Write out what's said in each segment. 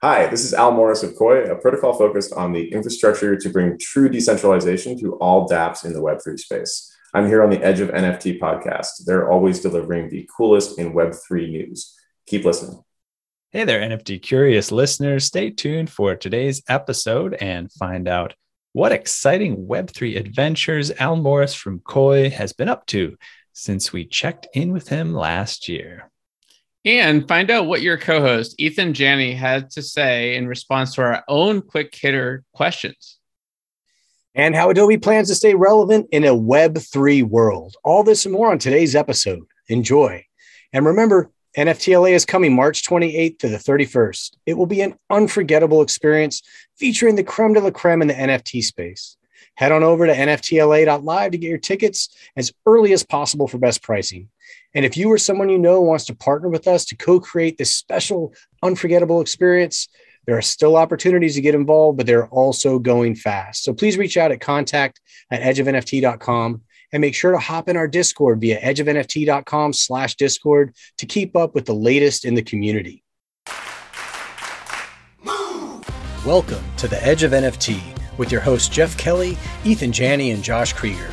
Hi, this is Al Morris of Koii, a protocol focused on the infrastructure to bring true decentralization to all dApps in the Web3 space. I'm here on the Edge of NFT podcast. They're always delivering the coolest in Web3 news. Keep listening. Hey there, NFT curious listeners. Stay tuned for today's episode and find out what exciting Web3 adventures Al Morris from Koii has been up to since we checked in with him last year and find out what your co-host Eathan Janney had to say in response to our own quick hitter questions. And how Adobe plans to stay relevant in a Web3 world. All this and more on today's episode. Enjoy. And remember, NFTLA is coming March 28th to the 31st. It will be an unforgettable experience featuring the creme de la creme in the NFT space. Head on over to NFTLA.live to get your tickets as early as possible for best pricing. And if you or someone you know wants to partner with us to co create this special, unforgettable experience, there are still opportunities to get involved, but they're also going fast. So please reach out at contact at edgeofnft.com and make sure to hop in our Discord via edgeofnft.com slash Discord to keep up with the latest in the community. Welcome to the Edge of NFT with your hosts Jeff Kelley, Eathan Janney, and Josh Kriger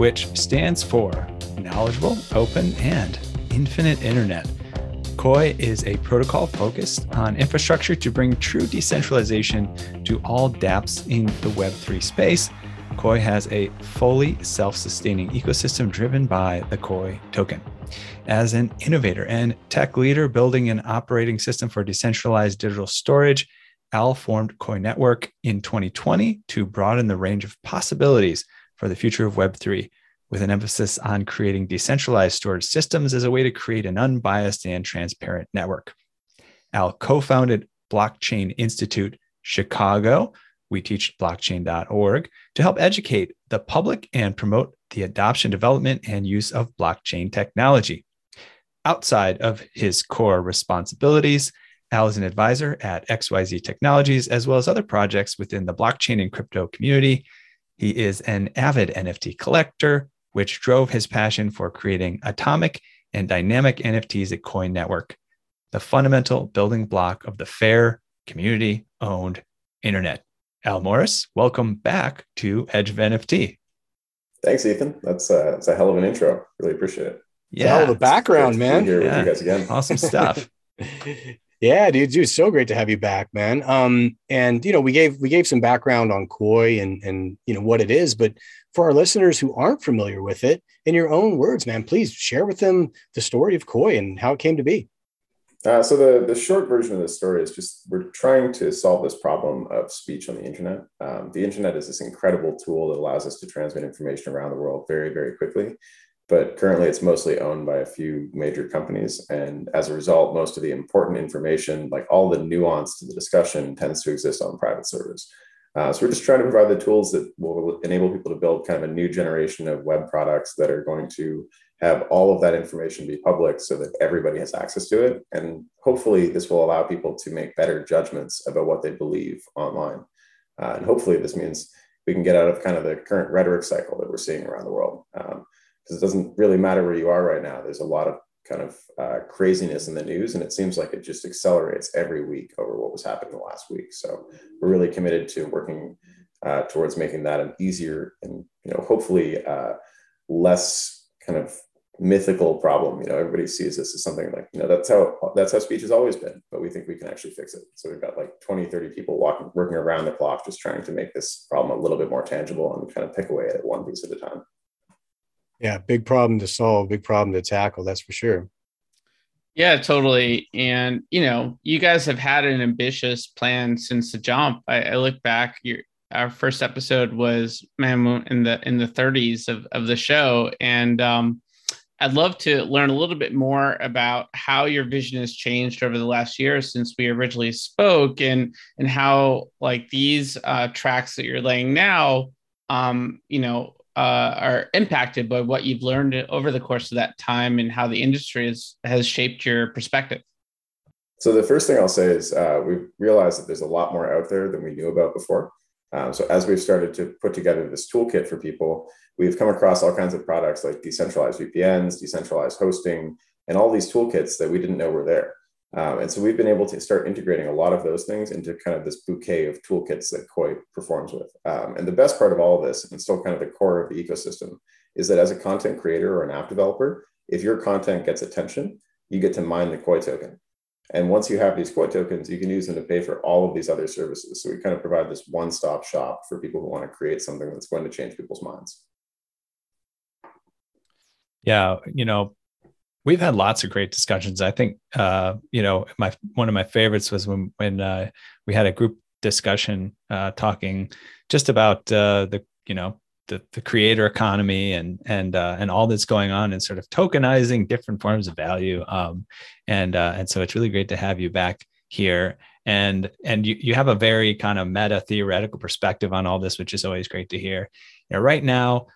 which stands for Knowledgeable, Open, and Infinite Internet. Koii is a protocol focused on infrastructure to bring true decentralization to all dApps in the Web3 space. Koii has a fully self sustaining ecosystem driven by the Koii token. As an innovator and tech leader building an operating system for decentralized digital storage, Al formed Koii Network in 2020 to broaden the range of possibilities for the future of Web3, with an emphasis on creating decentralized storage systems as a way to create an unbiased and transparent network. Al co founded Blockchain Institute Chicago. We teach blockchain.org to help educate the public and promote the adoption, development, and use of blockchain technology. Outside of his core responsibilities, Al is an advisor at XYZ Technologies, as well as other projects within the blockchain and crypto community, he is an avid NFT collector, which drove his passion for creating atomic and dynamic NFTs at Koii Network, the fundamental building block of the fair, community owned internet. Al Morris, welcome back to Edge of NFT. Thanks, Eathan. That's, uh, that's a hell of an intro. Really appreciate it. Yeah, the background, man. Here yeah. with you guys again. Awesome stuff. Yeah, dude, dude, so great to have you back, man. Um, and you know, we gave we gave some background on Koii and and you know what it is, but for our listeners who aren't familiar with it, in your own words, man, please share with them the story of Koii and how it came to be. Uh, so the the short version of the story is just we're trying to solve this problem of speech on the internet. Um, the internet is this incredible tool that allows us to transmit information around the world very very quickly but currently it's mostly owned by a few major companies. And as a result, most of the important information, like all the nuance to the discussion, tends to exist on private servers. Uh, so we're just trying to provide the tools that will enable people to build kind of a new generation of web products that are going to have all of that information be public so that everybody has access to it. And hopefully, this will allow people to make better judgments about what they believe online. Uh, and hopefully, this means we can get out of kind of the current rhetoric cycle that we're seeing around the world. Um, because it doesn't really matter where you are right now. There's a lot of kind of uh, craziness in the news, and it seems like it just accelerates every week over what was happening the last week. So we're really committed to working uh, towards making that an easier and you know hopefully uh, less kind of mythical problem. You know, everybody sees this as something like you know that's how that's how speech has always been, but we think we can actually fix it. So we've got like 20, 30 people walking working around the clock, just trying to make this problem a little bit more tangible and kind of pick away at it one piece at a time. Yeah, big problem to solve, big problem to tackle. That's for sure. Yeah, totally. And you know, you guys have had an ambitious plan since the jump. I, I look back, your our first episode was man in the in the 30s of, of the show, and um, I'd love to learn a little bit more about how your vision has changed over the last year since we originally spoke, and and how like these uh, tracks that you're laying now, um, you know, uh, are impacted by what you've learned over the course of that time, and how the industry has has shaped your perspective. So the first thing I'll say is uh, we've realized that there's a lot more out there than we knew about before. Um, so as we've started to put together this toolkit for people, we've come across all kinds of products like decentralized VPNs, decentralized hosting, and all these toolkits that we didn't know were there. Um, and so we've been able to start integrating a lot of those things into kind of this bouquet of toolkits that Koii performs with. Um, and the best part of all of this, and still kind of the core of the ecosystem, is that as a content creator or an app developer, if your content gets attention, you get to mine the Koii token. And once you have these Koii tokens, you can use them to pay for all of these other services. So we kind of provide this one-stop shop for people who want to create something that's going to change people's minds. Yeah, you know, we've had lots of great discussions. I think, uh, you know, my one of my favorites was when when uh, we had a group discussion uh, talking just about uh, the you know the, the creator economy and and uh, and all that's going on and sort of tokenizing different forms of value. Um, and uh, and so it's really great to have you back here. And and you you have a very kind of meta theoretical perspective on all this, which is always great to hear. You know, right now,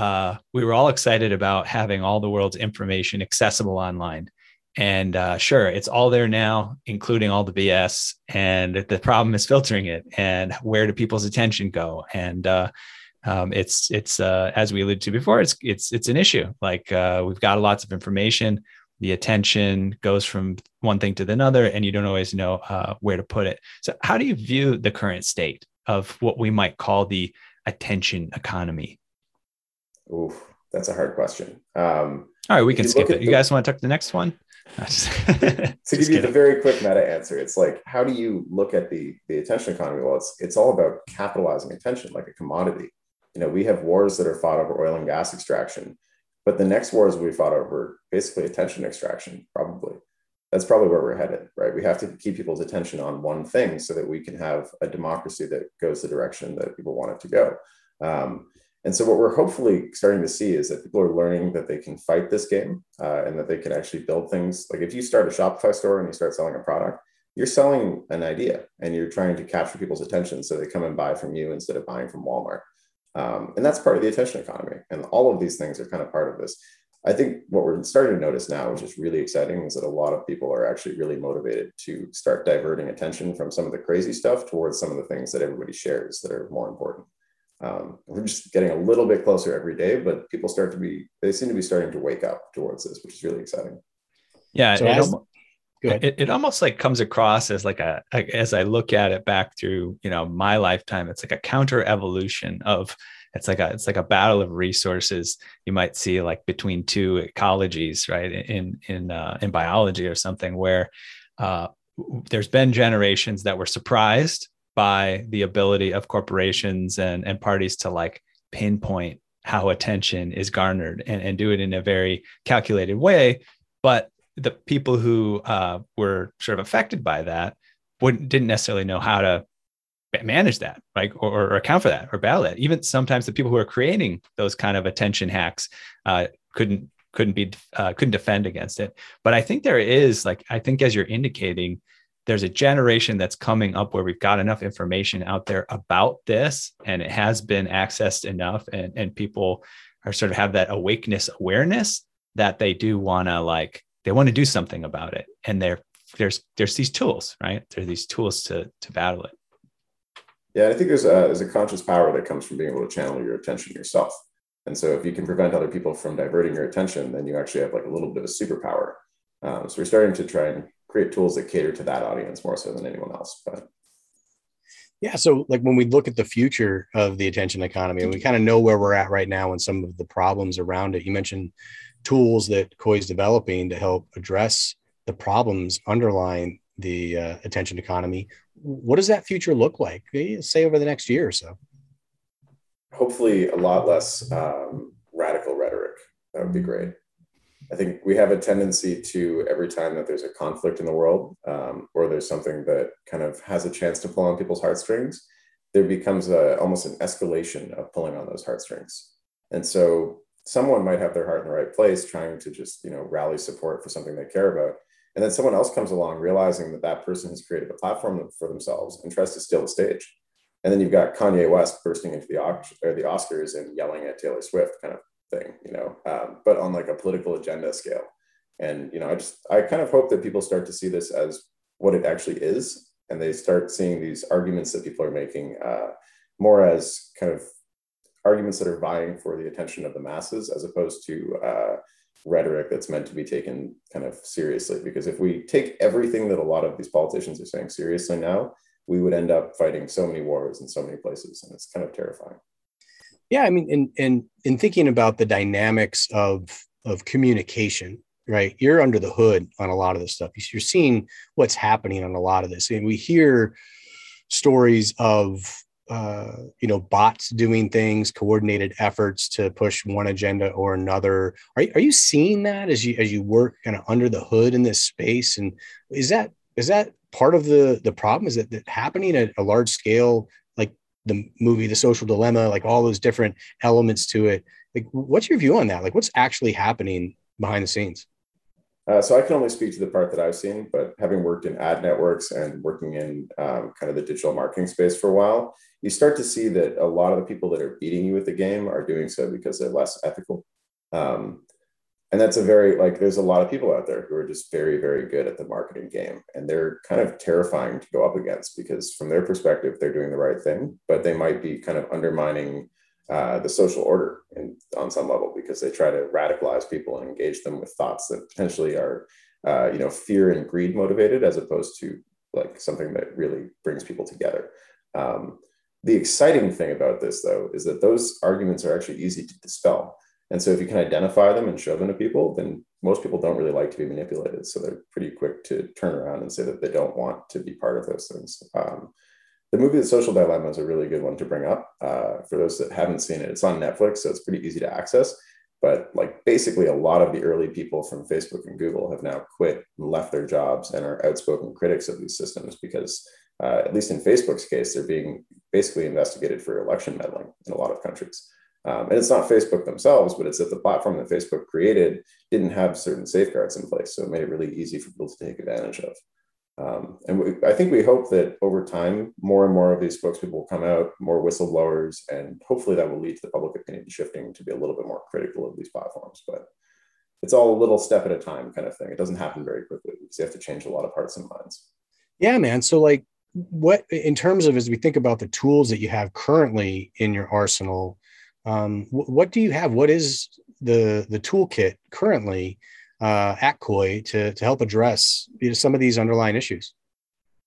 uh, we were all excited about having all the world's information accessible online. And uh, sure, it's all there now, including all the BS. And the problem is filtering it. And where do people's attention go? And uh, um, it's it's uh, as we alluded to before, it's it's it's an issue. Like uh, we've got lots of information, the attention goes from one thing to another, and you don't always know uh, where to put it. So, how do you view the current state of what we might call the attention economy? Oof, that's a hard question. Um, All right, we can skip it. The, you guys want to talk the next one? to give you the very quick meta answer, it's like, how do you look at the the attention economy? Well, it's it's all about capitalizing attention like a commodity you know, we have wars that are fought over oil and gas extraction, but the next wars we fought over basically attention extraction, probably. That's probably where we're headed, right? We have to keep people's attention on one thing so that we can have a democracy that goes the direction that people want it to go. Um, and so, what we're hopefully starting to see is that people are learning that they can fight this game uh, and that they can actually build things. Like if you start a Shopify store and you start selling a product, you're selling an idea and you're trying to capture people's attention so they come and buy from you instead of buying from Walmart. Um, and that's part of the attention economy. And all of these things are kind of part of this. I think what we're starting to notice now, which is really exciting, is that a lot of people are actually really motivated to start diverting attention from some of the crazy stuff towards some of the things that everybody shares that are more important. Um, we're just getting a little bit closer every day, but people start to be, they seem to be starting to wake up towards this, which is really exciting. Yeah. So as, it, it almost like comes across as like a as i look at it back through you know my lifetime it's like a counter evolution of it's like a it's like a battle of resources you might see like between two ecologies right in in uh, in biology or something where uh, there's been generations that were surprised by the ability of corporations and and parties to like pinpoint how attention is garnered and, and do it in a very calculated way. But the people who uh, were sort of affected by that wouldn't didn't necessarily know how to manage that right or, or account for that or battle it. Even sometimes the people who are creating those kind of attention hacks uh, couldn't couldn't be uh, couldn't defend against it. But i think there is like i think as you're indicating there's a generation that's coming up where we've got enough information out there about this and it has been accessed enough and, and people are sort of have that awakeness awareness that they do want to like they want to do something about it. And there there's there's these tools right? There's these tools to to battle it. Yeah i think there's a there's a conscious power that comes from being able to channel your attention yourself. And so if you can prevent other people from diverting your attention then you actually have like a little bit of superpower. Um, so we're starting to try and create tools that cater to that audience more so than anyone else but yeah so like when we look at the future of the attention economy and we kind of know where we're at right now and some of the problems around it you mentioned tools that Koii is developing to help address the problems underlying the uh, attention economy. What does that future look like, say, over the next year or so? Hopefully, a lot less um, radical rhetoric. That would be great. I think we have a tendency to every time that there's a conflict in the world um, or there's something that kind of has a chance to pull on people's heartstrings, there becomes a, almost an escalation of pulling on those heartstrings. And so someone might have their heart in the right place, trying to just you know rally support for something they care about, and then someone else comes along realizing that that person has created a platform for themselves and tries to steal the stage. And then you've got Kanye West bursting into the or the Oscars and yelling at Taylor Swift, kind of thing, you know, um, but on like a political agenda scale. And you know, I just I kind of hope that people start to see this as what it actually is, and they start seeing these arguments that people are making uh, more as kind of arguments that are vying for the attention of the masses, as opposed to uh, rhetoric that's meant to be taken kind of seriously. Because if we take everything that a lot of these politicians are saying seriously now, we would end up fighting so many wars in so many places, and it's kind of terrifying. Yeah, I mean, in in in thinking about the dynamics of of communication, right? You're under the hood on a lot of this stuff. You're seeing what's happening on a lot of this, and we hear stories of uh, you know bots doing things, coordinated efforts to push one agenda or another. Are are you seeing that as you as you work kind of under the hood in this space? And is that is that part of the the problem? Is it that happening at a large scale, the movie The Social Dilemma, like all those different elements to it? Like, what's your view on that? Like, what's actually happening behind the scenes? Uh, so I can only speak to the part that I've seen, but having worked in ad networks and working in um, kind of the digital marketing space for a while, you start to see that a lot of the people that are beating you at the game are doing so because they're less ethical. Um, and that's a very like there's a lot of people out there who are just very very good at the marketing game and they're kind of terrifying to go up against because from their perspective they're doing the right thing but they might be kind of undermining uh, the social order in, on some level because they try to radicalize people and engage them with thoughts that potentially are uh, you know fear and greed motivated as opposed to like something that really brings people together. Um, the exciting thing about this though is that those arguments are actually easy to dispel and so if you can identify them and show them to people, then most people don't really like to be manipulated. So they're pretty quick to turn around and say that they don't want to be part of those things. Um, the movie The Social Dilemma is a really good one to bring up uh, for those that haven't seen it. It's on Netflix, so it's pretty easy to access. But like basically, a lot of the early people from Facebook and Google have now quit and left their jobs and are outspoken critics of these systems because, uh, at least in Facebook's case, they're being basically investigated for election meddling in a lot of countries. Um, and it's not Facebook themselves, but it's that the platform that Facebook created didn't have certain safeguards in place. So it made it really easy for people to take advantage of. Um, and we, I think we hope that over time, more and more of these spokespeople will come out, more whistleblowers, and hopefully that will lead to the public opinion shifting to be a little bit more critical of these platforms. But it's all a little step at a time kind of thing. It doesn't happen very quickly because you have to change a lot of hearts and minds. Yeah, man. So, like, what in terms of as we think about the tools that you have currently in your arsenal, um, what do you have? What is the the toolkit currently uh, at Koii to to help address you know, some of these underlying issues?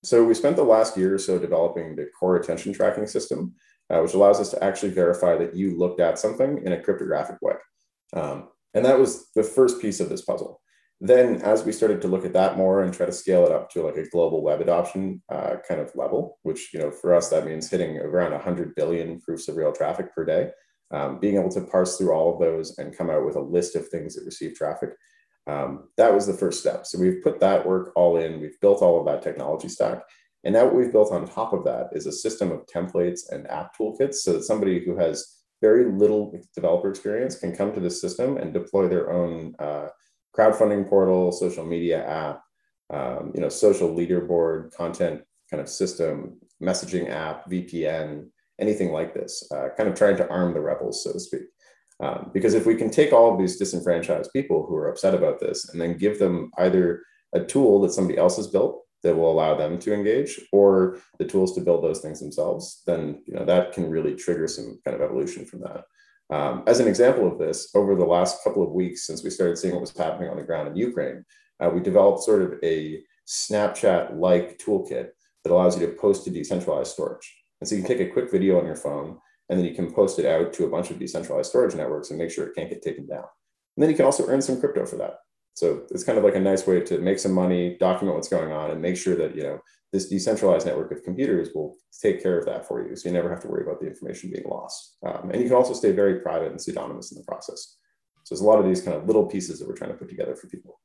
So we spent the last year or so developing the core attention tracking system, uh, which allows us to actually verify that you looked at something in a cryptographic way. Um, and that was the first piece of this puzzle. Then, as we started to look at that more and try to scale it up to like a global web adoption uh, kind of level, which you know for us that means hitting around 100 billion proofs of real traffic per day um, being able to parse through all of those and come out with a list of things that receive traffic. Um, that was the first step. So we've put that work all in. We've built all of that technology stack. And now what we've built on top of that is a system of templates and app toolkits so that somebody who has very little developer experience can come to this system and deploy their own uh, crowdfunding portal, social media app, um, you know, social leaderboard, content kind of system, messaging app, VPN, anything like this, uh, kind of trying to arm the rebels, so to speak. Um, because if we can take all of these disenfranchised people who are upset about this and then give them either a tool that somebody else has built that will allow them to engage or the tools to build those things themselves, then you know that can really trigger some kind of evolution from that. Um, as an example of this, over the last couple of weeks since we started seeing what was happening on the ground in Ukraine, uh, we developed sort of a Snapchat-like toolkit that allows you to post to decentralized storage. And so you can take a quick video on your phone and then you can post it out to a bunch of decentralized storage networks and make sure it can't get taken down. And then you can also earn some crypto for that. So it's kind of like a nice way to make some money, document what's going on, and make sure that you know this decentralized network of computers will take care of that for you. So you never have to worry about the information being lost. Um, and you can also stay very private and pseudonymous in the process. So there's a lot of these kind of little pieces that we're trying to put together for people.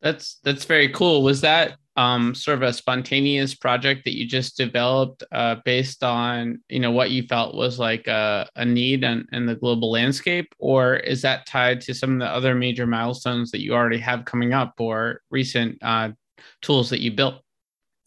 That's that's very cool. Was that um, sort of a spontaneous project that you just developed uh, based on you know what you felt was like a, a need in, in, the global landscape, or is that tied to some of the other major milestones that you already have coming up or recent uh, tools that you built?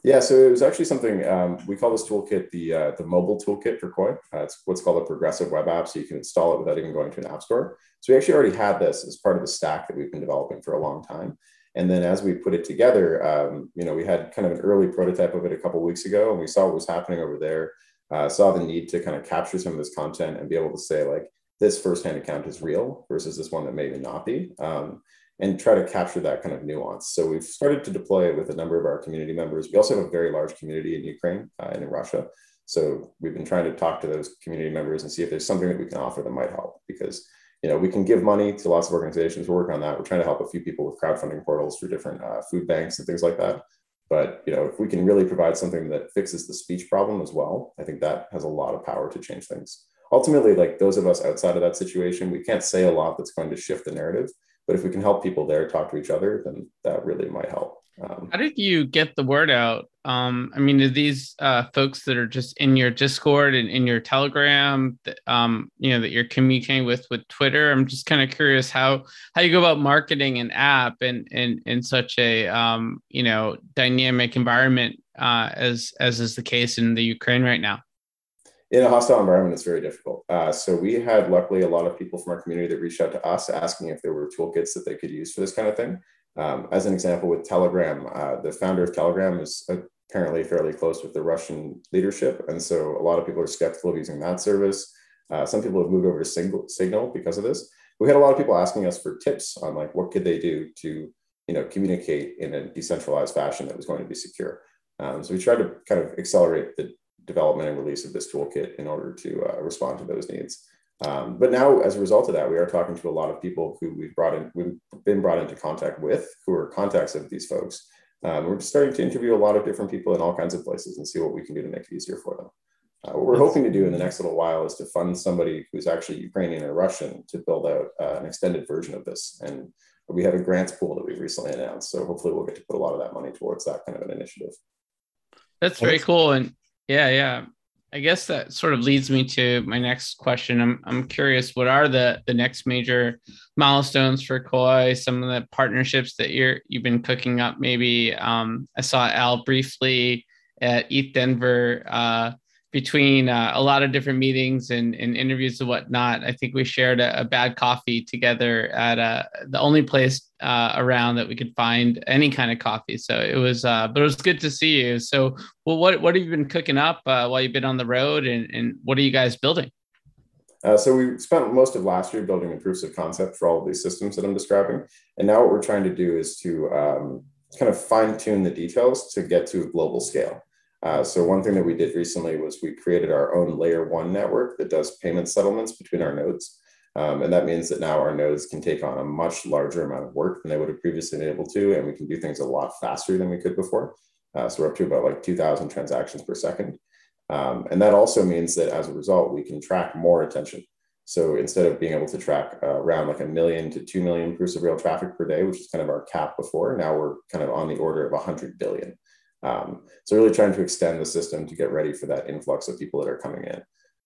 Yeah, so it was actually something um, we call this toolkit the uh, the mobile toolkit for Koii. Uh, it's what's called a progressive web app, so you can install it without even going to an app store. So we actually already had this as part of the stack that we've been developing for a long time. And then as we put it together, um, you know, we had kind of an early prototype of it a couple weeks ago, and we saw what was happening over there. Uh, saw the need to kind of capture some of this content and be able to say like this firsthand account is real versus this one that maybe not be. Um, and try to capture that kind of nuance. So we've started to deploy it with a number of our community members. We also have a very large community in Ukraine uh, and in Russia. So we've been trying to talk to those community members and see if there's something that we can offer that might help because you know we can give money to lots of organizations. We're working on that. We're trying to help a few people with crowdfunding portals for different uh, food banks and things like that. But you know if we can really provide something that fixes the speech problem as well, I think that has a lot of power to change things. Ultimately, like those of us outside of that situation, we can't say a lot that's going to shift the narrative but if we can help people there talk to each other, then that really might help. Um, How did you get the word out? Um, I mean, are these uh, folks that are just in your Discord and in your Telegram, that, um, you know, that you're communicating with with Twitter? I'm just kind of curious how how you go about marketing an app in in in such a um, you know dynamic environment uh, as as is the case in the Ukraine right now in a hostile environment, it's very difficult. Uh, so we had luckily a lot of people from our community that reached out to us asking if there were toolkits that they could use for this kind of thing. Um, as an example, with Telegram, uh, the founder of Telegram is apparently fairly close with the Russian leadership, and so a lot of people are skeptical of using that service. Uh, some people have moved over to Signal because of this. We had a lot of people asking us for tips on like what could they do to you know communicate in a decentralized fashion that was going to be secure. Um, so we tried to kind of accelerate the development and release of this toolkit in order to uh, respond to those needs. Um, but now, as a result of that, we are talking to a lot of people who we've brought in, we've been brought into contact with, who are contacts of these folks. Um, we're starting to interview a lot of different people in all kinds of places and see what we can do to make it easier for them. Uh, what we're hoping to do in the next little while is to fund somebody who's actually Ukrainian or Russian to build out uh, an extended version of this. And we have a grants pool that we've recently announced. So hopefully we'll get to put a lot of that money towards that kind of an initiative. That's very cool. And yeah, yeah. I guess that sort of leads me to my next question. I'm I'm curious, what are the the next major milestones for Koii? Some of the partnerships that you're you've been cooking up. Maybe um, I saw Al briefly at ETHDenver uh, between uh, a lot of different meetings and, and interviews and whatnot. I think we shared a, a bad coffee together at uh, the only place uh, around that we could find any kind of coffee. So it was, uh, but it was good to see you. So, well, what what have you been cooking up uh, while you've been on the road, and, and what are you guys building? Uh, so we spent most of last year building the proofs of concept for all of these systems that I'm describing, and now what we're trying to do is to um, kind of fine tune the details to get to a global scale. Uh, so one thing that we did recently was we created our own layer one network that does payment settlements between our nodes. Um, and that means that now our nodes can take on a much larger amount of work than they would have previously been able to, and we can do things a lot faster than we could before. Uh, so we're up to about like 2,000 transactions per second. Um, and that also means that as a result, we can track more attention. So instead of being able to track uh, around like a million to 2 million proofs of real traffic per day, which is kind of our cap before, now we're kind of on the order of 100 billion. Um, so really trying to extend the system to get ready for that influx of people that are coming in.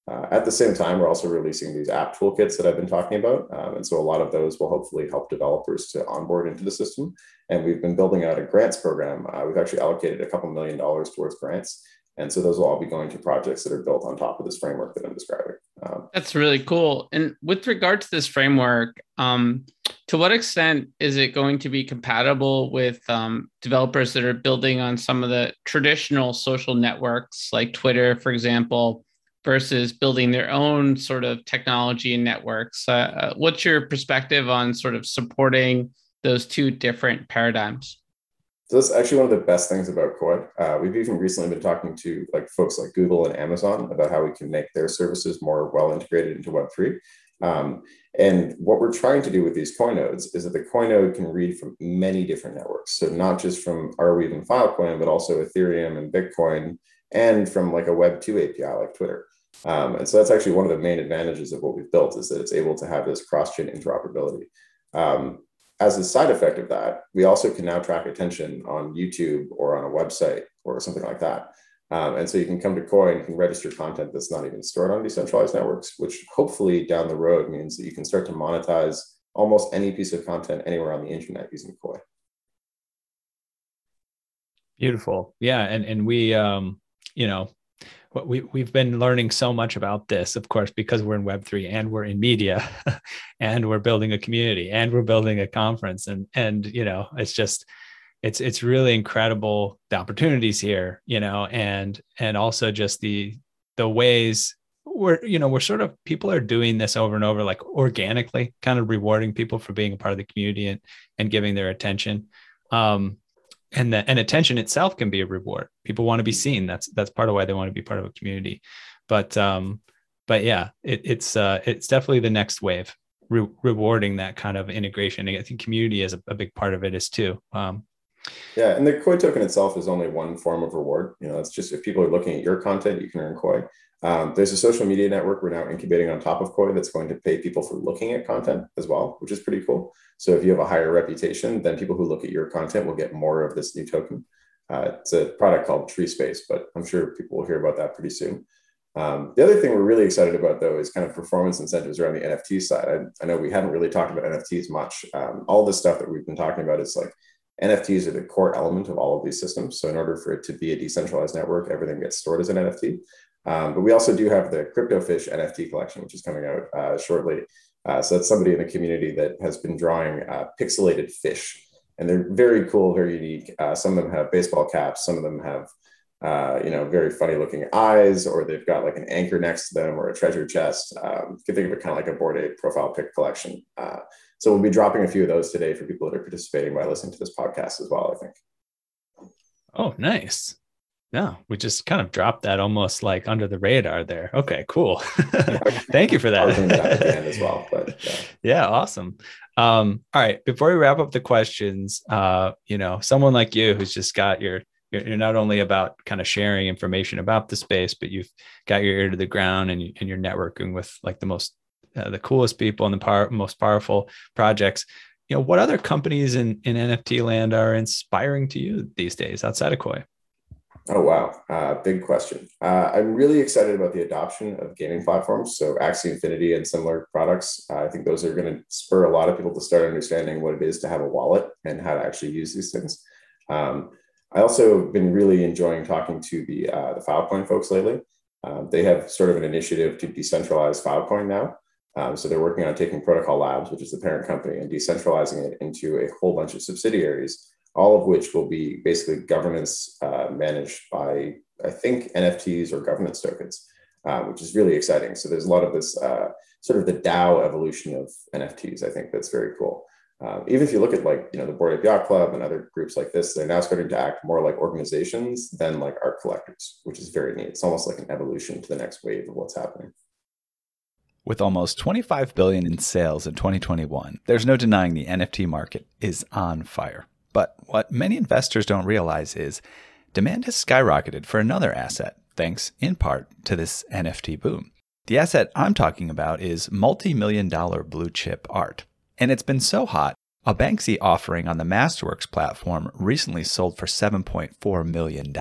Uh, at the same time, we're also releasing these app toolkits that I've been talking about. Um, and so a lot of those will hopefully help developers to onboard into the system. And we've been building out a grants program. Uh, we've actually allocated a couple million dollars towards grants. And so those will all be going to projects that are built on top of this framework that I'm describing. Um, That's really cool. And with regard to this framework, um, to what extent is it going to be compatible with um, developers that are building on some of the traditional social networks like Twitter, for example, versus building their own sort of technology and networks? Uh, uh what's your perspective on sort of supporting those two different paradigms? So that's actually one of the best things about Koii. Uh, we've even recently been talking to like folks like Google and Amazon about how we can make their services more well integrated into Web3. Um, and what we're trying to do with these Koii nodes is that the Koii node can read from many different networks. So not just from Arweave and Filecoin, but also Ethereum and Bitcoin, and from like a Web2 API like Twitter. Um, and so that's actually one of the main advantages of what we've built is that it's able to have this cross-chain interoperability. Um, as a side effect of that, we also can now track attention on YouTube or on a website or something like that. Um, and so you can come to Koii and register content that's not even stored on decentralized networks, which hopefully down the road means that you can start to monetize almost any piece of content anywhere on the internet using Koii. Beautiful. Yeah. And, and we, um, you know, we, we've been learning so much about this, of course, because we're in Web3 and we're in media and we're building a community and we're building a conference. And, and, you know, it's just, it's, it's really incredible the opportunities here, you know, and, and also just the, the ways we're, you know, we're sort of, people are doing this over and over, like organically kind of rewarding people for being a part of the community and, and giving their attention. Um, and that and attention itself can be a reward. People want to be seen. That's that's part of why they want to be part of a community. But um but yeah it, it's uh it's definitely the next wave re- rewarding that kind of integration. I think community is a, a big part of it is too um. Yeah and the Koii token itself is only one form of reward. You know it's just if people are looking at your content you can earn Koii um, there's a social media network we're now incubating on top of Koii that's going to pay people for looking at content as well, which is pretty cool. So if you have a higher reputation, then people who look at your content will get more of this new token. Uh, it's a product called Tree Space, but I'm sure people will hear about that pretty soon. Um, the other thing we're really excited about, though, is kind of performance incentives around the NFT side. I, I know we haven't really talked about NFTs much. Um, all the stuff that we've been talking about is like NFTs are the core element of all of these systems. So in order for it to be a decentralized network, everything gets stored as an NFT. Um, but we also do have the CryptoFish NFT collection, which is coming out uh, shortly. Uh, so that's somebody in the community that has been drawing uh, pixelated fish, and they're very cool, very unique. Uh, some of them have baseball caps, some of them have, uh, you know, very funny looking eyes, or they've got like an anchor next to them or a treasure chest. Um, you can think of it kind of like a Bored Ape profile pic collection. Uh, so we'll be dropping a few of those today for people that are participating by listening to this podcast as well. I think. Oh, nice. No, we just kind of dropped that almost like under the radar there. Okay, cool. Thank you for that. as well, but yeah. yeah, awesome. Um, all right, before we wrap up the questions, uh, you know, someone like you who's just got your you're, not only about kind of sharing information about the space, but you've got your ear to the ground and, you, and you're networking with like the most uh, the coolest people and the power, most powerful projects. You know, what other companies in in NFT land are inspiring to you these days outside of Koii? Oh, wow. Uh, big question. Uh, I'm really excited about the adoption of gaming platforms. So, Axie Infinity and similar products. Uh, I think those are going to spur a lot of people to start understanding what it is to have a wallet and how to actually use these things. Um, I also have been really enjoying talking to the, uh, the Filecoin folks lately. Um, they have sort of an initiative to decentralize Filecoin now. Um, so, they're working on taking Protocol Labs, which is the parent company, and decentralizing it into a whole bunch of subsidiaries all of which will be basically governance uh, managed by, I think, NFTs or governance tokens, uh, which is really exciting. So there's a lot of this uh, sort of the DAO evolution of NFTs. I think that's very cool. Um, even if you look at like you know the Bored Ape Yacht Club and other groups like this, they're now starting to act more like organizations than like art collectors, which is very neat. It's almost like an evolution to the next wave of what's happening. With almost 25 billion in sales in 2021, there's no denying the NFT market is on fire. But what many investors don't realize is demand has skyrocketed for another asset, thanks in part to this NFT boom. The asset I'm talking about is multi million dollar blue chip art. And it's been so hot, a Banksy offering on the Masterworks platform recently sold for $7.4 million.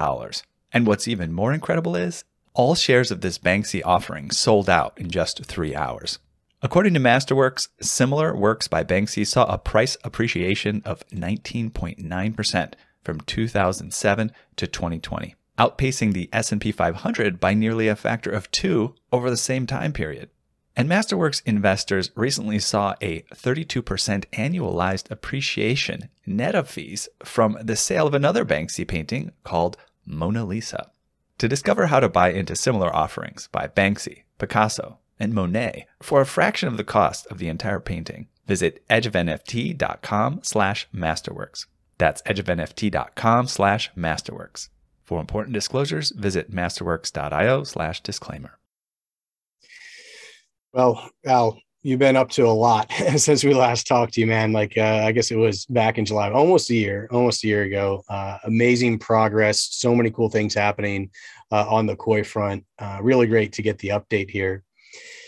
And what's even more incredible is all shares of this Banksy offering sold out in just three hours. According to Masterworks, similar works by Banksy saw a price appreciation of 19.9% from 2007 to 2020, outpacing the S&P 500 by nearly a factor of 2 over the same time period. And Masterworks investors recently saw a 32% annualized appreciation net of fees from the sale of another Banksy painting called Mona Lisa. To discover how to buy into similar offerings by Banksy, Picasso, and Monet for a fraction of the cost of the entire painting. Visit edgeofnft.com slash masterworks. That's edgeofnft.com slash masterworks. For important disclosures, visit masterworks.io slash disclaimer. Well, Al, you've been up to a lot since we last talked to you, man. Like, uh, I guess it was back in July, almost a year, almost a year ago. Uh, amazing progress, so many cool things happening uh, on the Koii front. Uh, really great to get the update here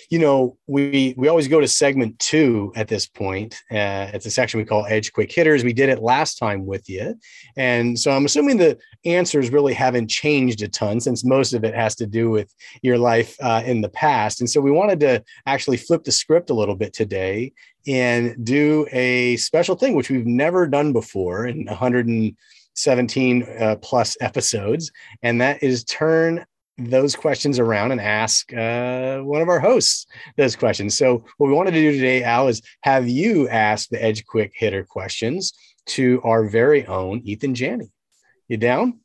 you know, we we always go to segment two at this point. Uh, it's a section we call Edge Quick Hitters. We did it last time with you, and so I'm assuming the answers really haven't changed a ton since most of it has to do with your life uh, in the past. And so we wanted to actually flip the script a little bit today and do a special thing which we've never done before in 117 uh, plus episodes, and that is turn those questions around and ask uh, one of our hosts those questions. So, what we wanted to do today, Al, is have you ask the Edge Quick Hitter questions to our very own Eathan Janney. You down?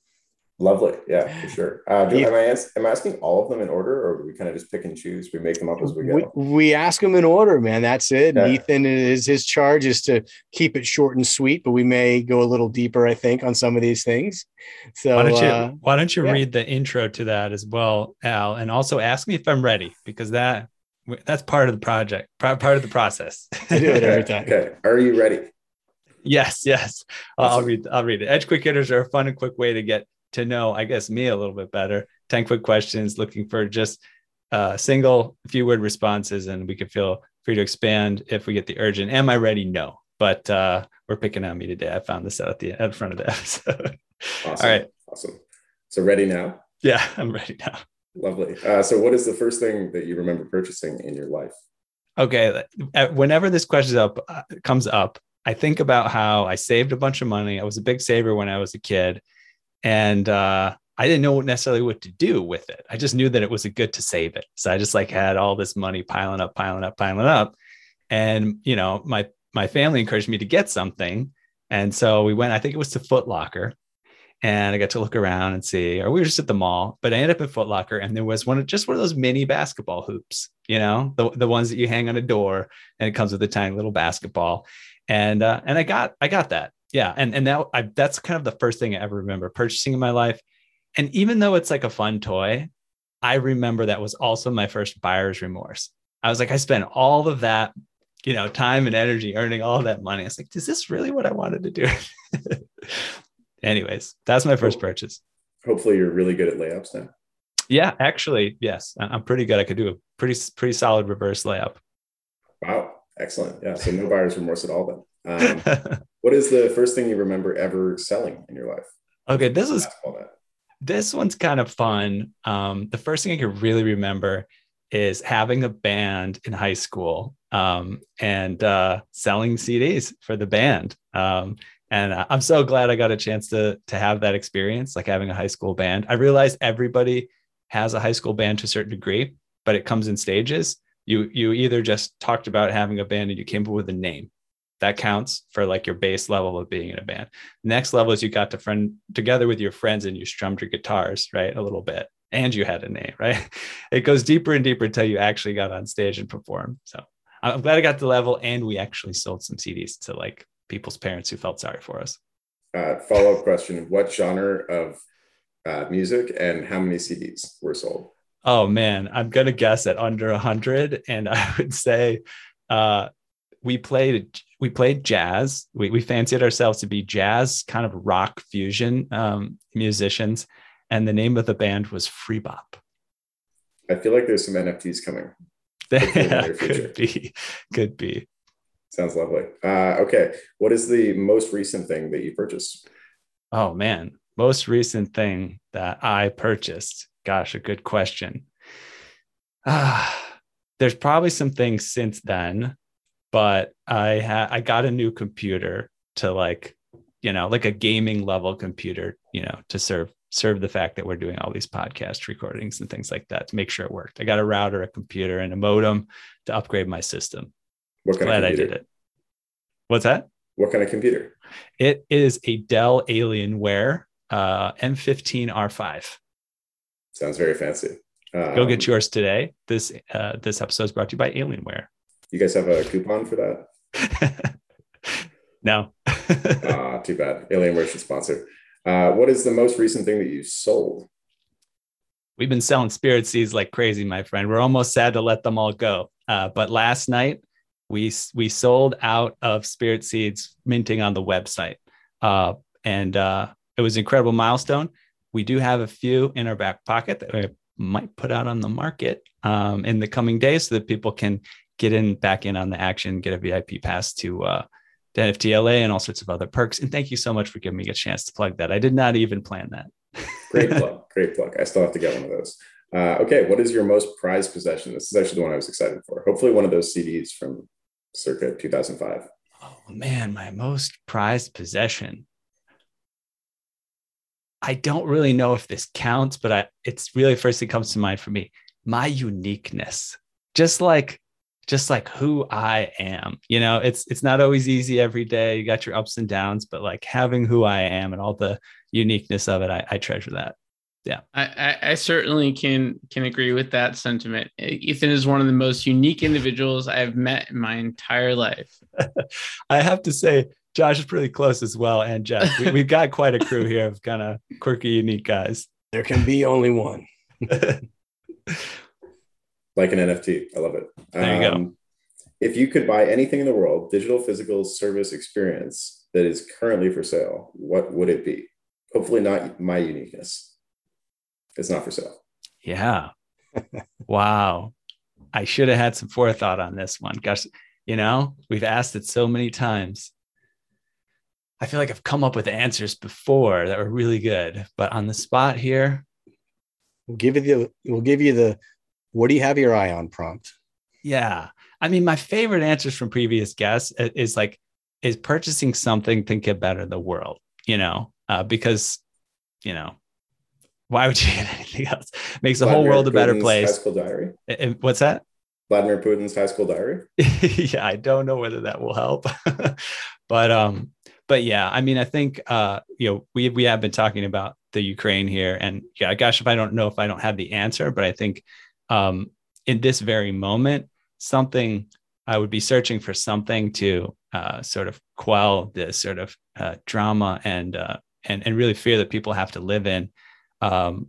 Lovely. Yeah, for sure. Uh, do, am, I am I asking all of them in order or do we kind of just pick and choose? We make them up as we go. We, we ask them in order, man. That's it. Yeah. Eathan is his charge is to keep it short and sweet, but we may go a little deeper, I think, on some of these things. So why don't you, uh, why don't you yeah. read the intro to that as well, Al, and also ask me if I'm ready because that that's part of the project, part of the process. I do it every time. okay. Are you ready? Yes, yes. Awesome. I'll read. I'll read it. Edge quick hitters are a fun and quick way to get to know, I guess, me a little bit better. 10 quick questions looking for just uh, single few word responses, and we can feel free to expand if we get the urgent. Am I ready? No. But uh, we're picking on me today. I found this out at the at the front of the episode. Awesome. All right. Awesome. So ready now? Yeah, I'm ready now. Lovely. Uh, so, what is the first thing that you remember purchasing in your life? Okay. Whenever this question up uh, comes up, I think about how I saved a bunch of money. I was a big saver when I was a kid, and uh, I didn't know necessarily what to do with it. I just knew that it was a good to save it. So I just like had all this money piling up, piling up, piling up. And you know, my my family encouraged me to get something. And so we went, I think it was to Foot Locker. And I got to look around and see, or we were just at the mall, but I ended up at Foot Locker and there was one of just one of those mini basketball hoops, you know, the, the ones that you hang on a door and it comes with a tiny little basketball. And uh, and I got I got that yeah and and that I, that's kind of the first thing i ever remember purchasing in my life. And even though it's like a fun toy i remember that was also my first buyer's remorse. I was like i spent all of that you know time and energy earning all that money. I was like is this really what i wanted to do? Anyways that's my first purchase. hopefully you're really good at layups now yeah actually yes. I'm pretty good. I could do a pretty pretty solid reverse layup. Wow excellent. Yeah so no buyer's remorse at all then. Um, what is the first thing you remember ever selling in your life? Okay, this is this one's kind of fun. Um, the first thing I can really remember is having a band in high school um, and uh, selling CDs for the band. Um, and I'm so glad I got a chance to to have that experience, like having a high school band. I realized everybody has a high school band to a certain degree, but it comes in stages. You you either just talked about having a band and you came up with a name, that counts for like your base level of being in a band. Next level is you got to friend together with your friends and you strummed your guitars, right? A little bit. And you had a name, right? It goes deeper and deeper until you actually got on stage and performed. So I'm glad I got the level and we actually sold some CDs to like people's parents who felt sorry for us. Uh, follow up question What genre of uh, music and how many CDs were sold? Oh man, I'm going to guess at under 100. And I would say uh, we played we played jazz. We, we fancied ourselves to be jazz kind of rock fusion um, musicians, and the name of the band was Free Bop. I feel like there's some NFTs coming. yeah, could be, could be. Sounds lovely. Uh, okay, what is the most recent thing that you purchased? Oh man, most recent thing that I purchased. Gosh, a good question. Ah, there's probably some things since then but I had I got a new computer to like, you know, like a gaming level computer, you know, to serve serve the fact that we're doing all these podcast recordings and things like that to make sure it worked. I got a router, a computer, and a modem to upgrade my system. What kind Glad of computer? I did it. What's that? What kind of computer? It is a Dell Alienware uh, M15R5. Sounds very fancy. Um, Go get um, yours today. This uh, this episode is brought to you by Alienware. You guys have a coupon for that? no. ah, too bad. Alienware should sponsor. Uh, what is the most recent thing that you sold? We've been selling spirit seeds like crazy, my friend. We're almost sad to let them all go. Uh, but last night we we sold out of spirit seeds minting on the website, uh, and uh, it was an incredible milestone. We do have a few in our back pocket that we might put out on the market um, in the coming days so that people can get in back in on the action, get a VIP pass to uh, to NFTLA and all sorts of other perks. And thank you so much for giving me a chance to plug that. I did not even plan that. great plug. Great plug. I still have to get one of those. Uh, okay, what is your most prized possession? This is actually the one I was excited for. Hopefully, one of those CDs from circa 2005. Oh man, my most prized possession. I don't really know if this counts, but I it's really first thing comes to mind for me. My uniqueness. Just like just like who I am. You know, it's it's not always easy every day. You got your ups and downs, but like having who I am and all the uniqueness of it, I, I treasure that. Yeah, I, I, I certainly can can agree with that sentiment. Eathan is one of the most unique individuals I have met in my entire life. I have to say, Josh is pretty close as well, and Jeff. We, have got quite a crew here of kind of quirky, unique guys. There can be only one. like an NFT. I love it. There you um, go. If you could buy anything in the world, digital, physical, service, experience that is currently for sale, what would it be? Hopefully, not my uniqueness. It's not for sale. Yeah. wow. I should have had some forethought on this one. Gosh, you know, we've asked it so many times. I feel like I've come up with answers before that were really good, but on the spot here, we'll give you the we'll give you the what do you have your eye on prompt? Yeah. I mean, my favorite answers from previous guests is like, is purchasing something think it better the world, you know, uh, because, you know, why would you get anything else? Makes the Vladimir whole world a better place. High school diary. And what's that? Vladimir Putin's high school diary. yeah, I don't know whether that will help, but um, but yeah, I mean, I think uh, you know, we we have been talking about the Ukraine here, and yeah, gosh, if I don't know if I don't have the answer, but I think um, in this very moment, something I would be searching for something to uh, sort of quell this sort of uh, drama and uh, and and really fear that people have to live in um,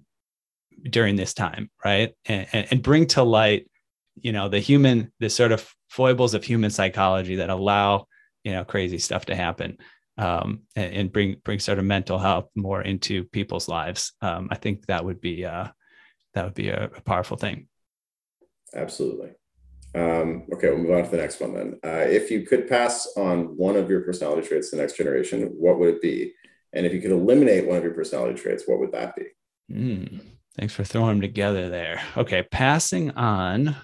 during this time, right? And, and, and bring to light, you know, the human, the sort of foibles of human psychology that allow you know crazy stuff to happen um, and, and, bring bring sort of mental health more into people's lives. Um, I think that would be uh, that would be a, a powerful thing. Absolutely. Um, okay, we'll move on to the next one then. Uh, if you could pass on one of your personality traits to the next generation, what would it be? And if you could eliminate one of your personality traits, what would that be? Mm, thanks for throwing them together there. Okay, passing on.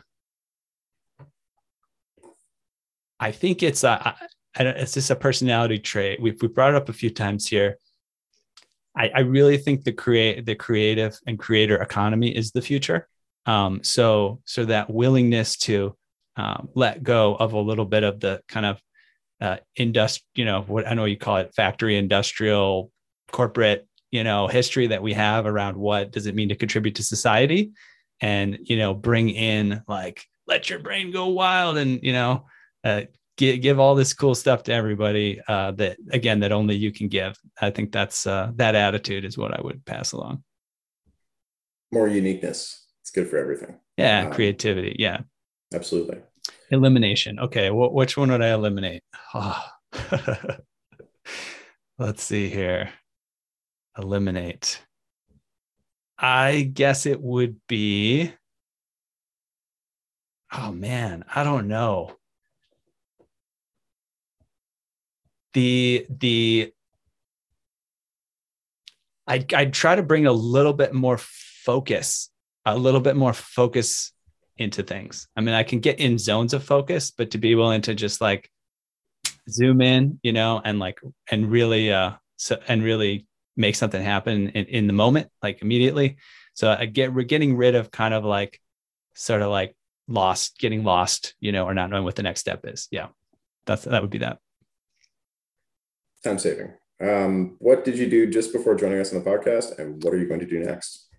I think it's a, it's just a personality trait. We've we brought it up a few times here. I, I really think the create the creative and creator economy is the future. Um, so so that willingness to um, let go of a little bit of the kind of uh, industri- you know, what I know you call it, factory industrial corporate, you know, history that we have around what does it mean to contribute to society, and you know, bring in like let your brain go wild and you know, uh, give, give all this cool stuff to everybody uh, that again that only you can give. I think that's uh, that attitude is what I would pass along. More uniqueness. It's good for everything. Yeah, um, creativity. Yeah, absolutely. Elimination. Okay, wh- which one would I eliminate? Oh. Let's see here. Eliminate. I guess it would be. Oh man, I don't know. The the I I try to bring a little bit more focus a little bit more focus into things. I mean, I can get in zones of focus, but to be willing to just like zoom in, you know, and like and really uh so and really make something happen in, in the moment, like immediately. So I get we're getting rid of kind of like sort of like lost, getting lost, you know, or not knowing what the next step is. Yeah. That's that would be that. Time saving. Um, what did you do just before joining us on the podcast, and what are you going to do next?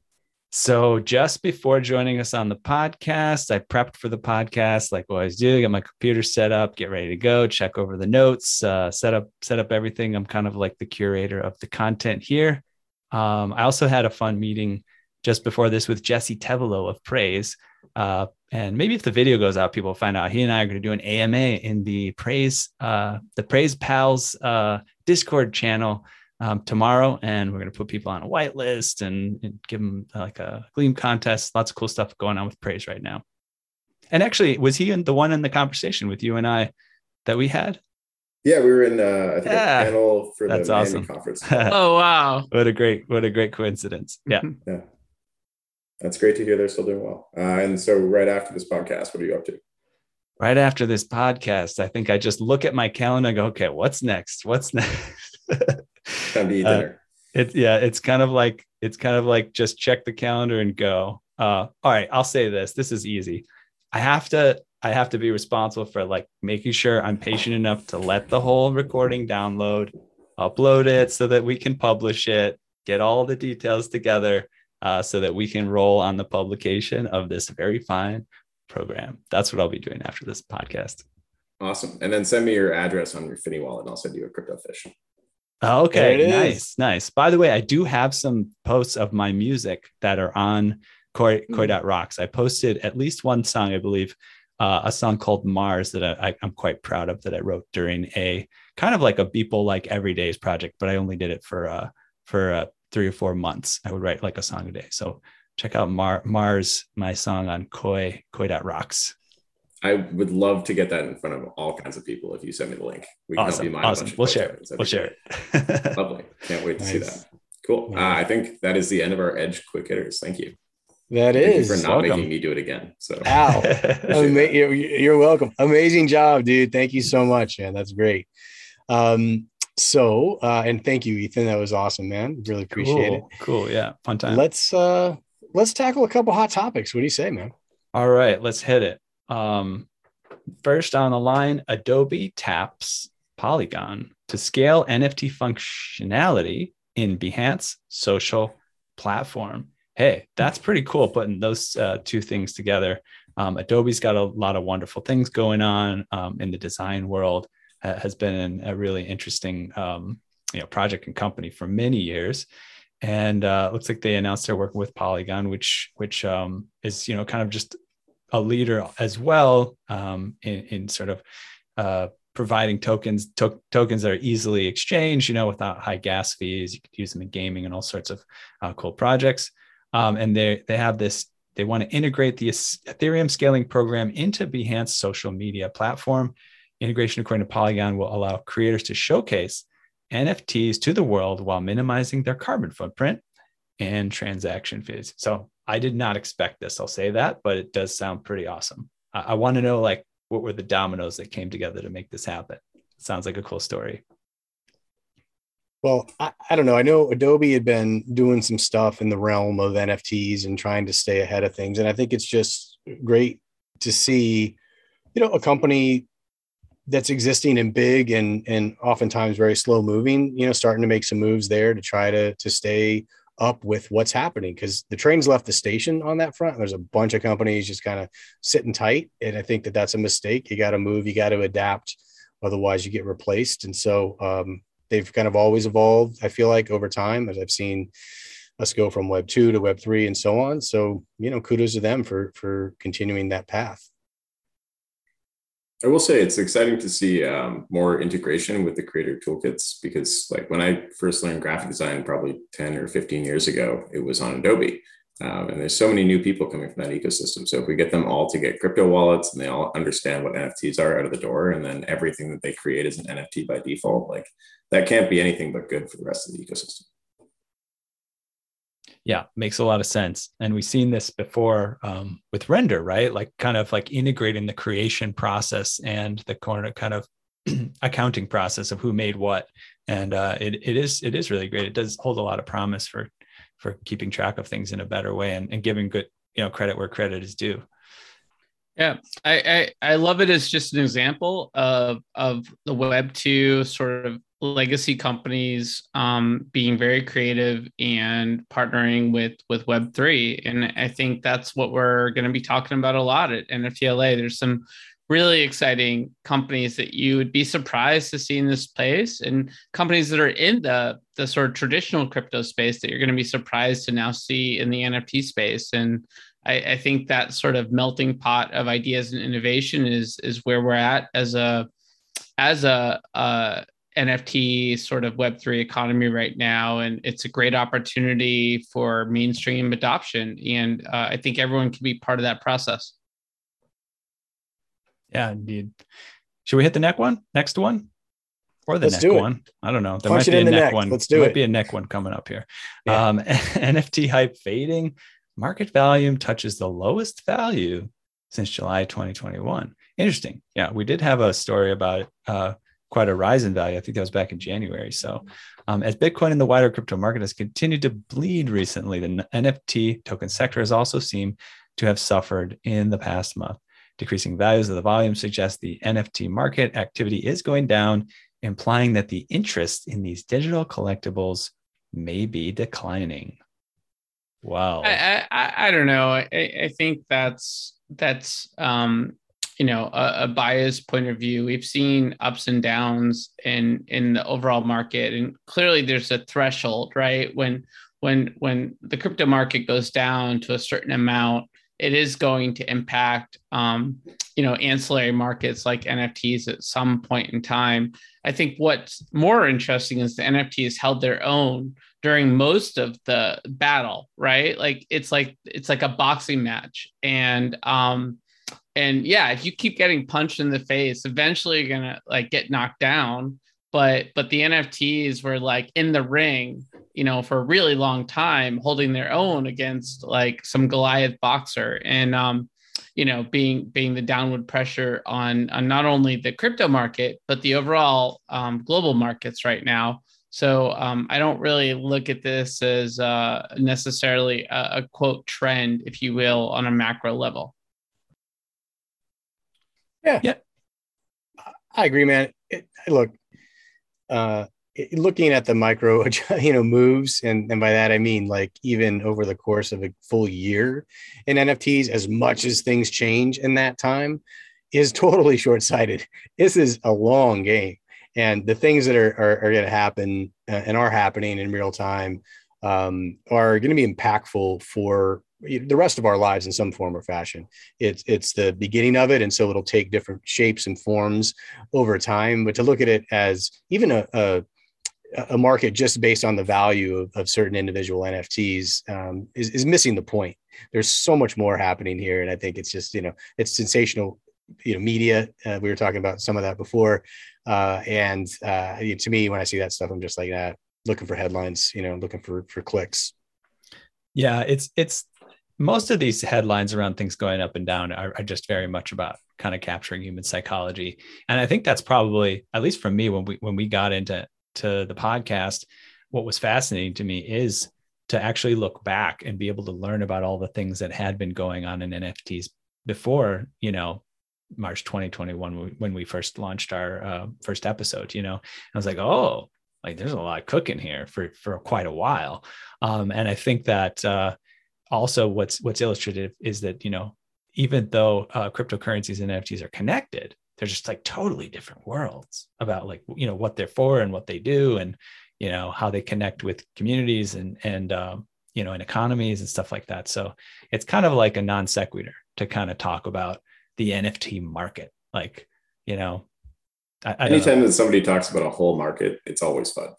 So just before joining us on the podcast, I prepped for the podcast like always do. Get my computer set up, get ready to go, check over the notes, uh, set up set up everything. I'm kind of like the curator of the content here. Um, I also had a fun meeting just before this with Jesse Tevelow of Praise. Uh, and maybe if the video goes out, people will find out he and I are going to do an AMA in the Praise uh, the Praise Pals uh, Discord channel um, tomorrow, and we're going to put people on a whitelist and, and give them like a Gleam contest. Lots of cool stuff going on with Praise right now. And actually, was he in the one in the conversation with you and I that we had? Yeah, we were in uh, I think Yeah. a panel for That's the Miami awesome. conference. Oh wow. what a great, what a great coincidence. Yeah. yeah, that's great to hear. They're still doing well. Uh, and so, right after this podcast, what are you up to? Right after this podcast, I think I just look at my calendar and go, okay, what's next? What's next? Time to eat Uh, dinner. It's yeah, it's kind of like it's kind of like just check the calendar and go. Uh, all right, I'll say this. This is easy. I have to I have to be responsible for like making sure I'm patient enough to let the whole recording download, upload it so that we can publish it, get all the details together uh, so that we can roll on the publication of this very fine program. That's what I'll be doing after this podcast. Awesome. And then send me your address on your Finnie wallet, and I'll send you a crypto fish. Oh, Okay, nice, nice. By the way, I do have some posts of my music that are on Koi, Koi. Rocks. I posted at least one song, I believe, uh, a song called Mars that I, I'm quite proud of that I wrote during a kind of like a Beeple like everydays project, but I only did it for uh, for uh, three or four months. I would write like a song a day. So check out Mar- Mars, my song on Koi, Koi.rocks. I would love to get that in front of all kinds of people if you send me the link. We can awesome. help you mind awesome. We'll share it. We'll share it. Lovely. Can't wait to see that. Cool. Uh, I think that is the end of our Edge quick hitters. Thank you. That Thank you for not welcome. making me do it again. So Al. Appreciate Ama- you're, you're welcome. Amazing job, dude. Thank you so much, man. That's great. Um, so, uh, and thank you, Eathan. That was awesome, man. Really appreciate cool, cool. Yeah, fun time. Let's uh let's tackle a couple hot topics. What do you say, man? All right, let's hit it. Um, first on the line, Adobe taps Polygon to scale NFT functionality in Behance social platform. Hey, that's pretty cool putting those uh, two things together. Um, Adobe's got a lot of wonderful things going on um, in the design world. Ha- has been a really interesting um, you know project and company for many years and uh, looks like they announced they're working with Polygon, which which um, is you know kind of just a leader as well um, in, in sort of uh, providing tokens to- tokens that are easily exchanged, you know, without high gas fees. You could use them in gaming and all sorts of uh, cool projects. Um, and they they have this. They want to integrate the Ethereum scaling program into Behance social media platform. Integration, according to Polygon, will allow creators to showcase NFTs to the world while minimizing their carbon footprint and transaction fees. So I did not expect this. I'll say that, but it does sound pretty awesome. I, I want to know like what were the dominoes that came together to make this happen. sounds like a cool story. Well, I, I don't know. I know Adobe had been doing some stuff in the realm of NFTs and trying to stay ahead of things. And I think it's just great to see, you know, a company that's existing and big and and oftentimes very slow moving, you know, starting to make some moves there to try to to stay up with what's happening because the train's left the station on that front. There's a bunch of companies just kind of sitting tight, and I think that that's a mistake. You got to move, you got to adapt, otherwise you get replaced. And so um, they've kind of always evolved. I feel like over time, as I've seen us go from Web two to Web three and so on. So you know, kudos to them for for continuing that path. I will say it's exciting to see um, more integration with the creator toolkits because, like, when I first learned graphic design, probably 10 or 15 years ago, it was on Adobe. Um, and there's so many new people coming from that ecosystem. So if we get them all to get crypto wallets and they all understand what NFTs are out of the door, and then everything that they create is an NFT by default, like that can't be anything but good for the rest of the ecosystem. Yeah, makes a lot of sense. And we've seen this before um, with render, right? Like kind of like integrating the creation process and the corner kind of accounting process of who made what. And uh, it, it is it is really great. It does hold a lot of promise for for keeping track of things in a better way and, and giving good you know credit where credit is due. Yeah, I, I I love it as just an example of of the Web two sort of legacy companies um, being very creative and partnering with with Web three, and I think that's what we're going to be talking about a lot at NFTLA. There's some really exciting companies that you would be surprised to see in this place, and companies that are in the the sort of traditional crypto space that you're going to be surprised to now see in the NFT space, and I, I, think that sort of melting pot of ideas and innovation is is where we're at as a as a uh, NFT sort of Web3 economy right now. And it's a great opportunity for mainstream adoption. And uh, I think everyone can be part of that process. Yeah, indeed. Should we hit the neck one? Next one? Or the Let's neck do it. one? I don't know. There Punch might be a in neck neck. one. Let's do there it. Might be a neck one coming up here. Yeah. Um, NFT hype fading. Market volume touches the lowest value since July 2021. Interesting. Yeah, we did have a story about uh, quite a rise in value. I think that was back in January. So, um, as Bitcoin and the wider crypto market has continued to bleed recently, the NFT token sector has also seemed to have suffered in the past month. Decreasing values of the volume suggest the NFT market activity is going down, implying that the interest in these digital collectibles may be declining. Wow. I, I, I don't know. I, I think that's that's um, you know a, a biased point of view. We've seen ups and downs in in the overall market, and clearly there's a threshold, right? When when when the crypto market goes down to a certain amount, it is going to impact um, you know ancillary markets like NFTs at some point in time. I think what's more interesting is the NFTs held their own during most of the battle, right? Like it's like it's like a boxing match, and um, and yeah, if you keep getting punched in the face, eventually you're gonna like get knocked down. But but the NFTs were like in the ring, you know, for a really long time, holding their own against like some Goliath boxer, and um, you know, being being the downward pressure on on not only the crypto market but the overall um, global markets right now. So um, I don't really look at this as uh, necessarily a, a quote trend, if you will, on a macro level. I agree, man. It, look, uh, it- looking at the micro, you know, moves, and and by that I mean like even over the course of a full year in NFTs, as much as things change in that time, is totally short sighted. This is a long game, and the things that are are, are going to happen uh, and are happening in real time um, are going to be impactful for the rest of our lives in some form or fashion. It's it's the beginning of it, and so it'll take different shapes and forms over time. But to look at it as even a, a a market just based on the value of, of certain individual NFTs um, is, is missing the point. There's so much more happening here, and I think it's just you know it's sensational, you know, media. Uh, we were talking about some of that before, uh, and uh, to me, when I see that stuff, I'm just like that, looking for headlines, you know, looking for for clicks. Yeah, it's it's most of these headlines around things going up and down are, are, just very much about kind of capturing human psychology, and I think that's probably at least for me when we when we got into to the podcast, what was fascinating to me is to actually look back and be able to learn about all the things that had been going on in NFTs before you know March 2021 when we first launched our uh, first episode. You know, I was like, oh, like there's a lot cooking here for for quite a while, um, and I think that. Uh, also what's what's illustrative is that you know even though uh, cryptocurrencies and nfts are connected they're just like totally different worlds about like you know what they're for and what they do and you know how they connect with communities and and um, you know and economies and stuff like that. So it's kind of like a non sequitur to kind of talk about the nft market. Like you know I, I anytime that somebody talks about a whole market it's always fun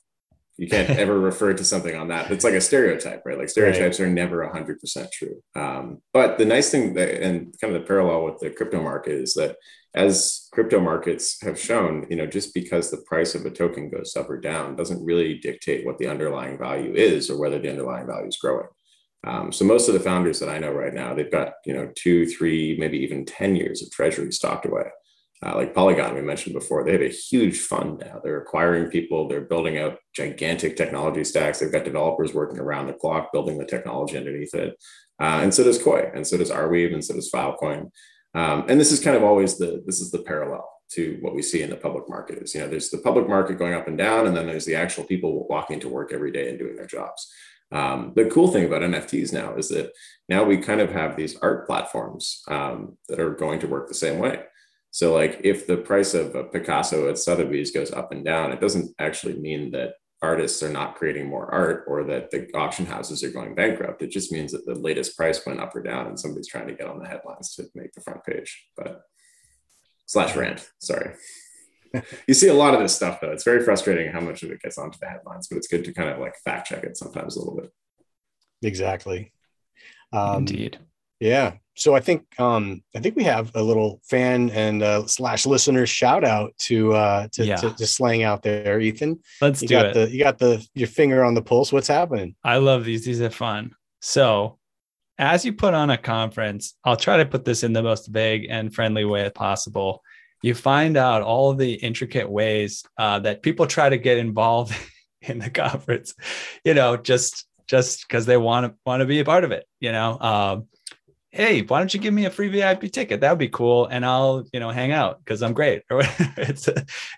you can't ever refer to something on that. It's like a stereotype, right? Like stereotypes right. are never 100% true. Um, but the nice thing that, and kind of the parallel with the crypto market is that as crypto markets have shown, you know, just because the price of a token goes up or down doesn't really dictate what the underlying value is or whether the underlying value is growing. Um, so most of the founders that I know right now, they've got, you know, two, three, maybe even 10 years of treasury stocked away. Uh, like Polygon, we mentioned before, they have a huge fund now. They're acquiring people, they're building out gigantic technology stacks. They've got developers working around the clock, building the technology underneath it. Uh, and so does Koii, and so does Arweave, and so does Filecoin. Um, and this is kind of always the this is the parallel to what we see in the public market. Is you know there's the public market going up and down, and then there's the actual people walking to work every day and doing their jobs. Um, the cool thing about NFTs now is that now we kind of have these art platforms um, that are going to work the same way. So, like, if the price of a Picasso at Sotheby's goes up and down, it doesn't actually mean that artists are not creating more art or that the auction houses are going bankrupt. It just means that the latest price went up or down and somebody's trying to get on the headlines to make the front page. But slash rant, sorry. you see a lot of this stuff though. It's very frustrating how much of it gets onto the headlines, but it's good to kind of like fact check it sometimes a little bit. Exactly. Um, Indeed. Yeah. So I think um, I think we have a little fan and uh, slash listener shout out to uh, to, Yeah. to to slang out there, Eathan. Let's You do got it. the you got the your finger on the pulse. What's happening? I love these. These are fun. So, as you put on a conference, I'll try to put this in the most vague and friendly way possible. You find out all the intricate ways uh, that people try to get involved in the conference. You know, just just because they want to want to be a part of it. You know, um, hey, why don't you give me a free VIP ticket? That would be cool, and I'll you know hang out because I'm great. It's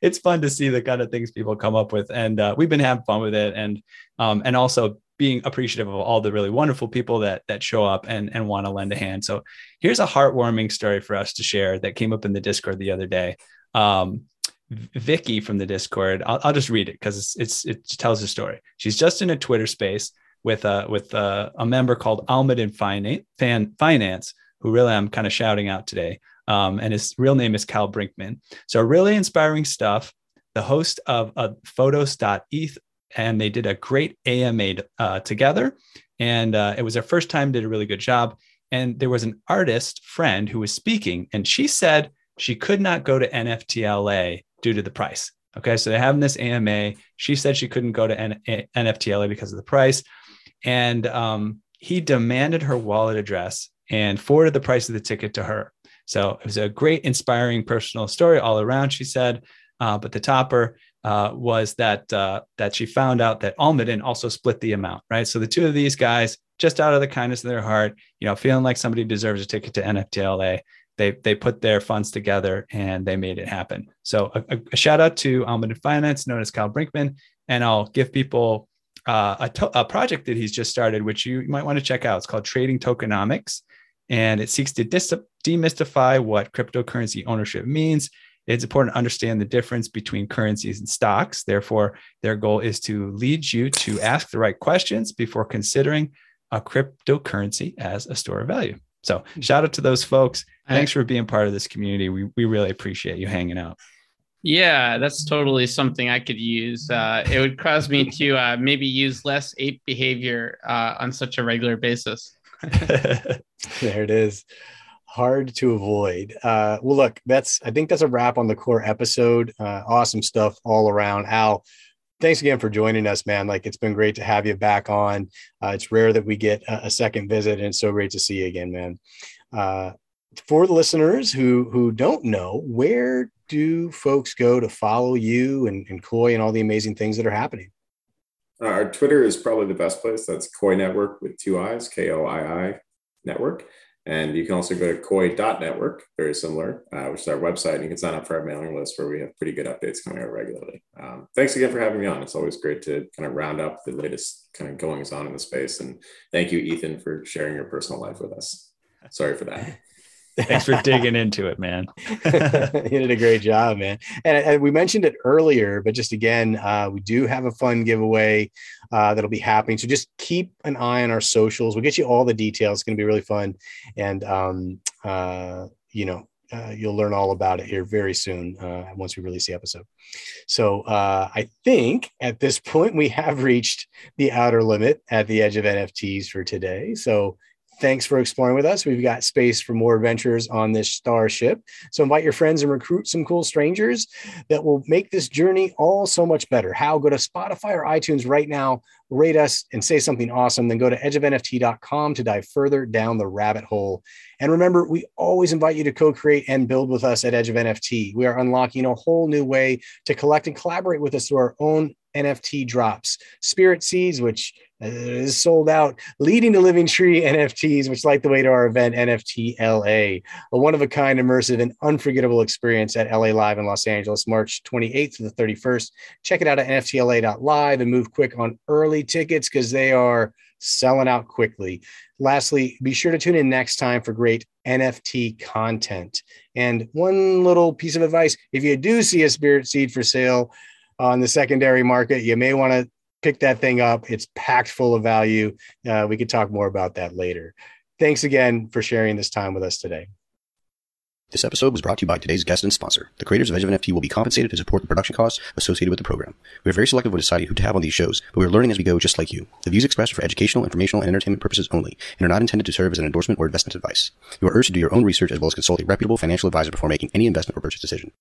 it's fun to see the kind of things people come up with, and uh, we've been having fun with it, and um, and also being appreciative of all the really wonderful people that that show up and and want to lend a hand. So here's a heartwarming story for us to share that came up in the Discord the other day. Um, Vicky from the Discord, I'll, I'll just read it because it's, it's it tells the story. She's just in a Twitter space with a with a, a member called Almaden Finance, Fan Finance, who really I'm kind of shouting out today. Um, and his real name is Cal Brinkman. So really inspiring stuff. The host of uh, Photos.eth and they did a great AMA uh, together. And uh, it was their first time, did a really good job. And there was an artist friend who was speaking, and she said she could not go to NFTLA due to the price. Okay, so they're having this AMA. She said she couldn't go to NFTLA because of the price. And um, he demanded her wallet address and forwarded the price of the ticket to her. So it was a great, inspiring personal story all around, she said. Uh, but the topper uh, was that uh, that she found out that Almaden also split the amount, right? So the two of these guys, just out of the kindness of their heart, you know, feeling like somebody deserves a ticket to NFTLA, they they put their funds together and they made it happen. So a, a shout out to Almaden Finance, known as Kyle Brinkman, and I'll give people uh, a, to- a project that he's just started, which you might want to check out. It's called Trading Tokenomics, and it seeks to dis- demystify what cryptocurrency ownership means it's important to understand the difference between currencies and stocks. Therefore, their goal is to lead you to ask the right questions before considering a cryptocurrency as a store of value. So, shout out to those folks. Thanks for being part of this community. We, we really appreciate you hanging out. Yeah, that's totally something I could use. Uh, it would cause me to uh, maybe use less ape behavior uh, on such a regular basis. There it is. Hard to avoid. Uh, well, look, that's I think that's a wrap on the core episode. Uh, awesome stuff all around. Al, thanks again for joining us, man. Like it's been great to have you back on. Uh, it's rare that we get a, a second visit, and it's so great to see you again, man. For the listeners who who don't know, where do folks go to follow you and, and Koii and all the amazing things that are happening? Uh, our Twitter is probably the best place. That's Koii Network with two I's, K O I I Network. And you can also go to koii.network, very similar, uh, which is our website. And you can sign up for our mailing list where we have pretty good updates coming out regularly. Um, thanks again for having me on. It's always great to kind of round up the latest kind of goings on in the space. And thank you, Eathan, for sharing your personal life with us. Sorry for that. Thanks for digging into it, man. you did a great job, man. And, and we mentioned it earlier, but just again, uh, we do have a fun giveaway uh, that'll be happening. So just keep an eye on our socials. We'll get you all the details. It's going to be really fun. And, um, uh, you know, uh, you'll learn all about it here very soon uh, once we release the episode. So uh, I think at this point we have reached the outer limit at the edge of NFTs for today. So thanks for exploring with us. We've got space for more adventures on this starship. So invite your friends and recruit some cool strangers that will make this journey all so much better. How? Go to Spotify or iTunes right now, rate us and say something awesome. Then go to edgeofnft.com to dive further down the rabbit hole. And remember, we always invite you to co-create and build with us at Edge of NFT. We are unlocking a whole new way to collect and collaborate with us through our own NFT drops. Spirit Seeds, which uh, is sold out, leading to Living Tree NFTs, which light the way to our event, NFT LA, a one of a kind, immersive, and unforgettable experience at LA Live in Los Angeles, March 28th to the 31st. Check it out at NFTLA.live and move quick on early tickets because they are selling out quickly. Lastly, be sure to tune in next time for great NFT content. And one little piece of advice if you do see a spirit seed for sale on the secondary market, you may want to pick that thing up. It's packed full of value. Uh, we could talk more about that later. Thanks again for sharing this time with us today. This episode was brought to you by today's guest and sponsor. The creators of Edge of NFT will be compensated to support the production costs associated with the program. We are very selective when deciding who to have on these shows, but we are learning as we go just like you. The views expressed are for educational, informational, and entertainment purposes only, and are not intended to serve as an endorsement or investment advice. You are urged to do your own research as well as consult a reputable financial advisor before making any investment or purchase decision.